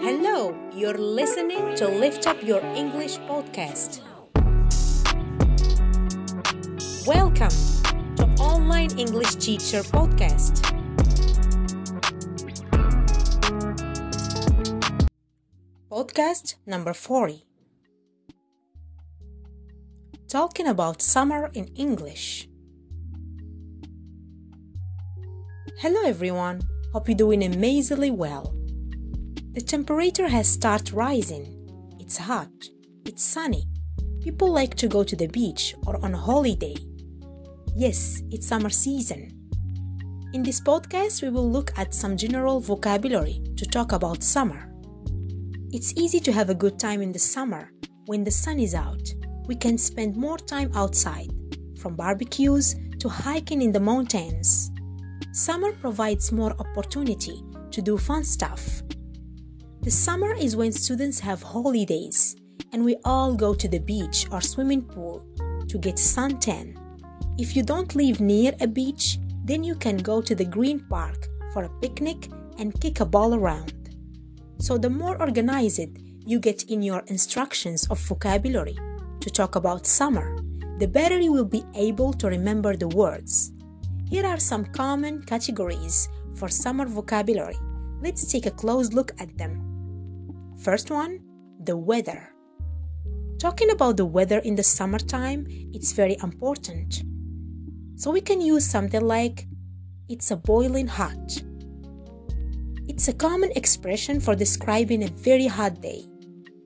Hello, you're listening to Lift Up Your English podcast. Welcome to Online English Teacher Podcast. Podcast number 40. Talking about summer in English. Hello everyone. Hope you're doing amazingly well. The temperature has started rising. It's hot. It's sunny. People like to go to the beach or on holiday. Yes, it's summer season. In this podcast, we will look at some general vocabulary to talk about summer. It's easy to have a good time in the summer when the sun is out. We can spend more time outside, from barbecues to hiking in the mountains. Summer provides more opportunity to do fun stuff. The summer is when students have holidays and we all go to the beach or swimming pool to get suntan. If you don't live near a beach, then you can go to the green park for a picnic and kick a ball around. So, the more organized you get in your instructions of vocabulary to talk about summer, the better you will be able to remember the words. Here are some common categories for summer vocabulary. Let's take a close look at them. First one, the weather. Talking about the weather in the summertime, it's very important. So we can use something like, it's a boiling hot. It's a common expression for describing a very hot day.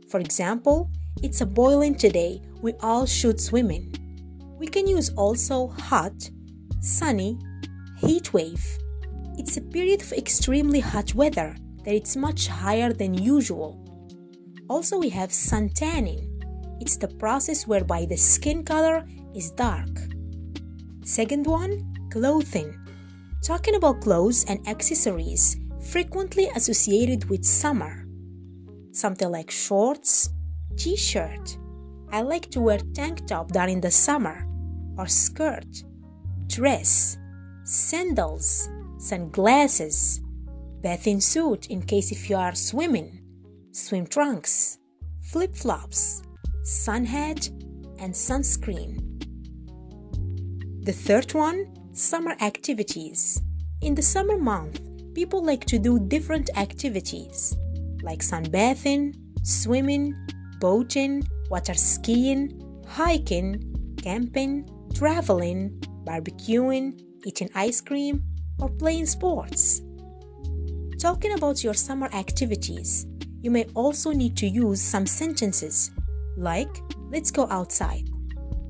For example, it's a boiling today, we all should swim in. We can use also hot, sunny, heat wave. It's a period of extremely hot weather that it's much higher than usual. Also, we have sun tanning. It's the process whereby the skin color is dark. Second one, clothing. Talking about clothes and accessories frequently associated with summer. Something like shorts, t shirt. I like to wear tank top during the summer, or skirt, dress, sandals, sunglasses, bathing suit in case if you are swimming, swim trunks, flip flops, sun hat, and sunscreen. The third one summer activities. In the summer month, people like to do different activities like sunbathing, swimming, boating, water skiing, hiking, camping, traveling, barbecuing, eating ice cream, or playing sports. Talking about your summer activities, you may also need to use some sentences like, let's go outside.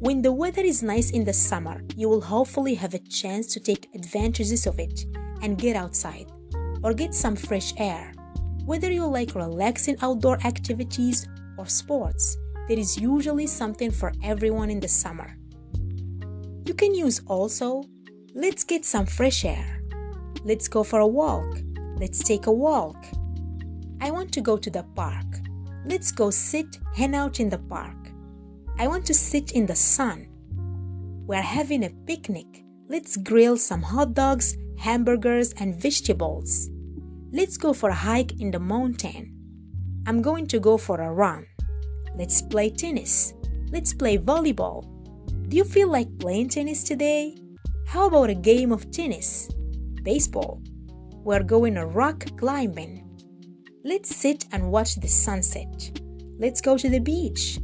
When the weather is nice in the summer, you will hopefully have a chance to take advantages of it and get outside or get some fresh air. Whether you like relaxing outdoor activities or sports, there is usually something for everyone in the summer. You can use also, let's get some fresh air. Let's go for a walk. Let's take a walk. I want to go to the park. Let's go sit, hang out in the park. I want to sit in the sun. We're having a picnic. Let's grill some hot dogs, hamburgers, and vegetables. Let's go for a hike in the mountain. I'm going to go for a run. Let's play tennis. Let's play volleyball. Do you feel like playing tennis today? How about a game of tennis? Baseball. We're going rock climbing. Let's sit and watch the sunset. Let's go to the beach.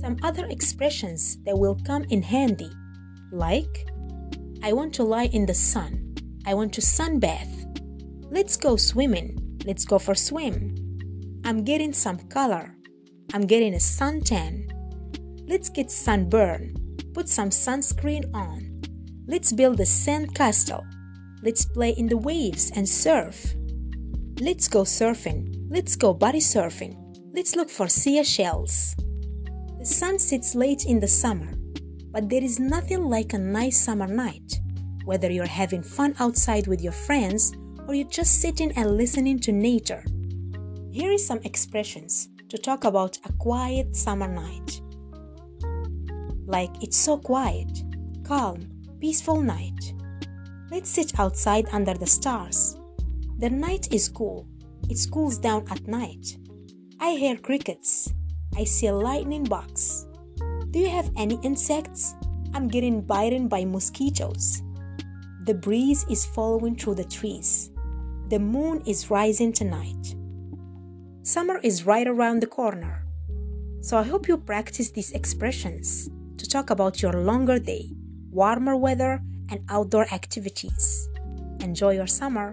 Some other expressions that will come in handy, like I want to lie in the sun. I want to sunbath. Let's go swimming. Let's go for swim. I'm getting some color. I'm getting a suntan. Let's get sunburn. Put some sunscreen on. Let's build a sand castle. Let's play in the waves and surf. Let's go surfing. Let's go body surfing. Let's look for sea shells. The sun sets late in the summer, but there is nothing like a nice summer night. Whether you're having fun outside with your friends or you're just sitting and listening to nature. Here is some expressions to talk about a quiet summer night. Like it's so quiet, calm, peaceful night. Let's sit outside under the stars. The night is cool. It cools down at night. I hear crickets. I see a lightning box. Do you have any insects? I'm getting bitten by mosquitoes. The breeze is following through the trees. The moon is rising tonight. Summer is right around the corner. So I hope you practice these expressions to talk about your longer day, warmer weather, and outdoor activities. Enjoy your summer.